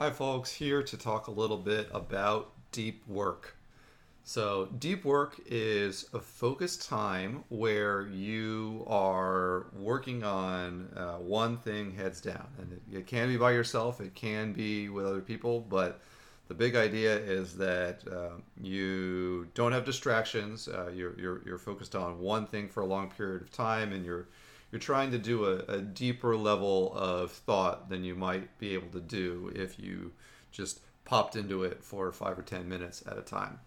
Hi, folks, here to talk a little bit about deep work. So, deep work is a focused time where you are working on uh, one thing heads down. And it, it, can be by yourself, it can be with other people, but the big idea is that uh, you don't have distractions. Uh, you're, you're, you're focused on one thing for a long period of time, and you're you're trying to do a, a deeper level of thought than you might be able to do if you just popped into it for five or ten minutes at a time.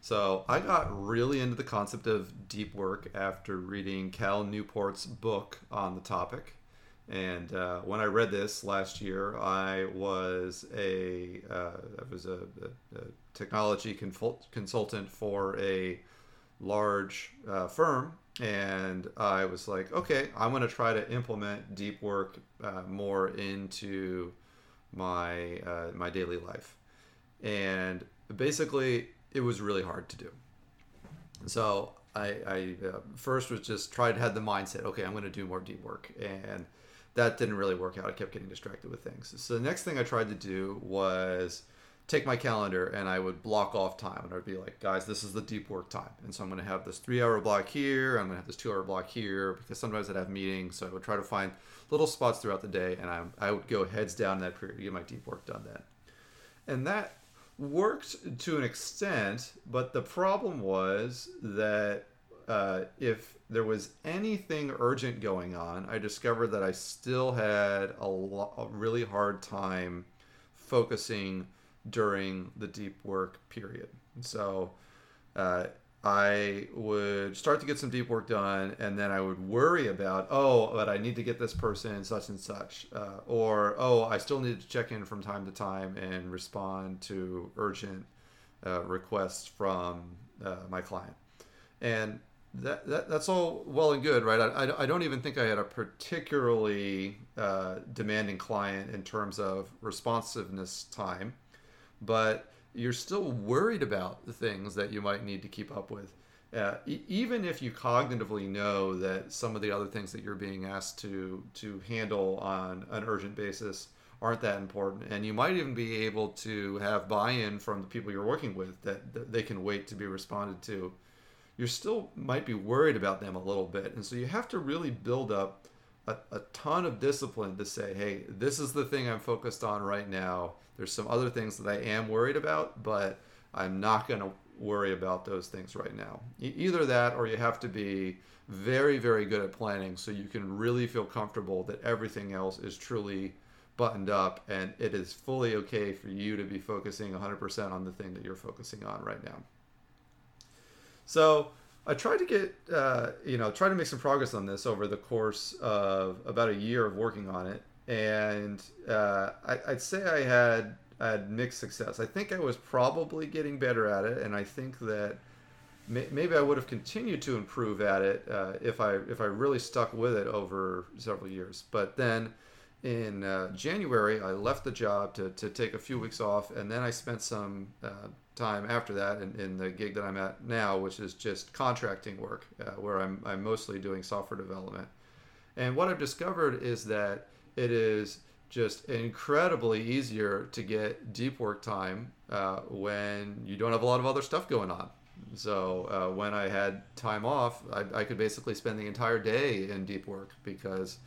So I got really into the concept of deep work after reading Cal Newport's book on the topic. And uh, when I read this last year, I was a uh, I was a, a, a technology consult- consultant for a large uh, firm and I was like, okay, I'm going to try to implement deep work uh, more into my uh, my daily life, and basically, it was really hard to do. So I, I uh, first was just tried had the mindset, okay, I'm going to do more deep work, and that didn't really work out. I kept getting distracted with things. So the next thing I tried to do was take my calendar and I would block off time and I'd be like, guys, this is the deep work time. And so I'm going to have this three hour block here. I'm going to have this two hour block here because sometimes I'd have meetings. So I would try to find little spots throughout the day and I, I would go heads down in that period to get my deep work done then. And that worked to an extent, but the problem was that uh, if there was anything urgent going on, I discovered that I still had a, lo- a really hard time focusing during the deep work period. So uh, I would start to get some deep work done, and then I would worry about, oh, but I need to get this person such and such, uh, or oh, I still need to check in from time to time and respond to urgent uh, requests from uh, my client. And that, that, that's all well and good, right? I, I, don't even think I had a particularly uh, demanding client in terms of responsiveness time but you're still worried about the things that you might need to keep up with. Uh, e- even if you cognitively know that some of the other things that you're being asked to to handle on an urgent basis aren't that important, and you might even be able to have buy-in from the people you're working with that, that they can wait to be responded to. You still might be worried about them a little bit, and so you have to really build up a, a ton of discipline to say, hey, this is the thing I'm focused on right now. There's some other things that I am worried about, but I'm not going to worry about those things right now. Either that or you have to be very, very good at planning so you can really feel comfortable that everything else is truly buttoned up and it is fully okay for you to be focusing 100% on the thing that you're focusing on right now. So, I tried to get, uh, you know, try to make some progress on this over the course of about a year of working on it, and uh, I, would say I had I had mixed success. I think I was probably getting better at it, and I think that may, maybe I would have continued to improve at it uh, if I if I really stuck with it over several years. But then in uh, January, I left the job to, to take a few weeks off, and then I spent some uh, time after that in, in, the gig that I'm at now, which is just contracting work, uh, where I'm, I'm mostly doing software development. And what I've discovered is that it is just incredibly easier to get deep work time uh, when you don't have a lot of other stuff going on. So uh, when I had time off, I, I could basically spend the entire day in deep work because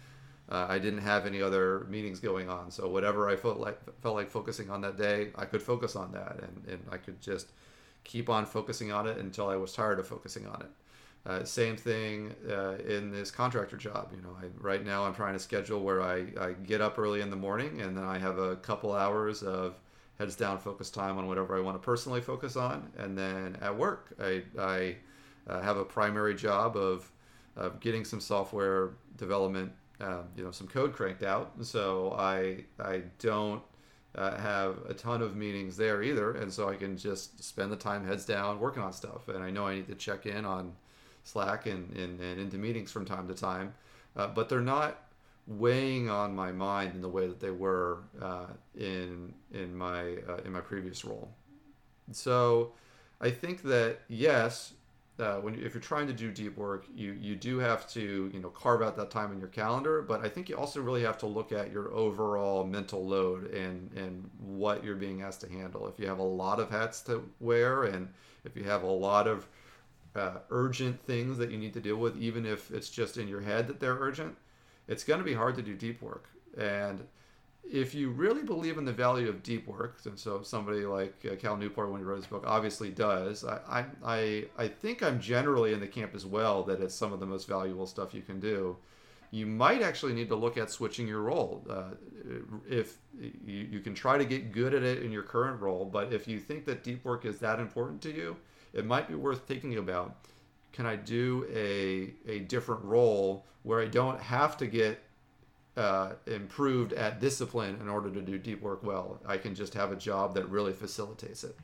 uh, I didn't have any other meetings going on, so whatever I felt like felt like focusing on that day, I could focus on that, and, and I could just keep on focusing on it until I was tired of focusing on it. Uh, same thing uh, in this contractor job. You know, I, right now I'm trying to schedule where I, I get up early in the morning and then I have a couple hours of heads down focus time on whatever I want to personally focus on, and then at work I, I uh, have a primary job of of getting some software development um, you know some code cranked out. So I I don't uh, have a ton of meetings there either, and so I can just spend the time heads down working on stuff. And I know I need to check in on Slack and, and, and into meetings from time to time, uh, but they're not weighing on my mind in the way that they were uh, in in my uh, in my previous role. So I think that yes, uh, when if you're trying to do deep work, you you do have to you know carve out that time in your calendar. But I think you also really have to look at your overall mental load and and what you're being asked to handle. If you have a lot of hats to wear, and if you have a lot of uh, urgent things that you need to deal with, even if it's just in your head that they're urgent, it's going to be hard to do deep work. And if you really believe in the value of deep work, and so somebody like uh, Cal Newport, when he wrote his book, obviously does, I, I, I think I'm generally in the camp as well that it's some of the most valuable stuff you can do. You might actually need to look at switching your role. Uh, if you, you can try to get good at it in your current role, but if you think that deep work is that important to you, it might be worth thinking about. Can I do a, a different role where I don't have to get uh, improved at discipline in order to do deep work well. I can just have a job that really facilitates it.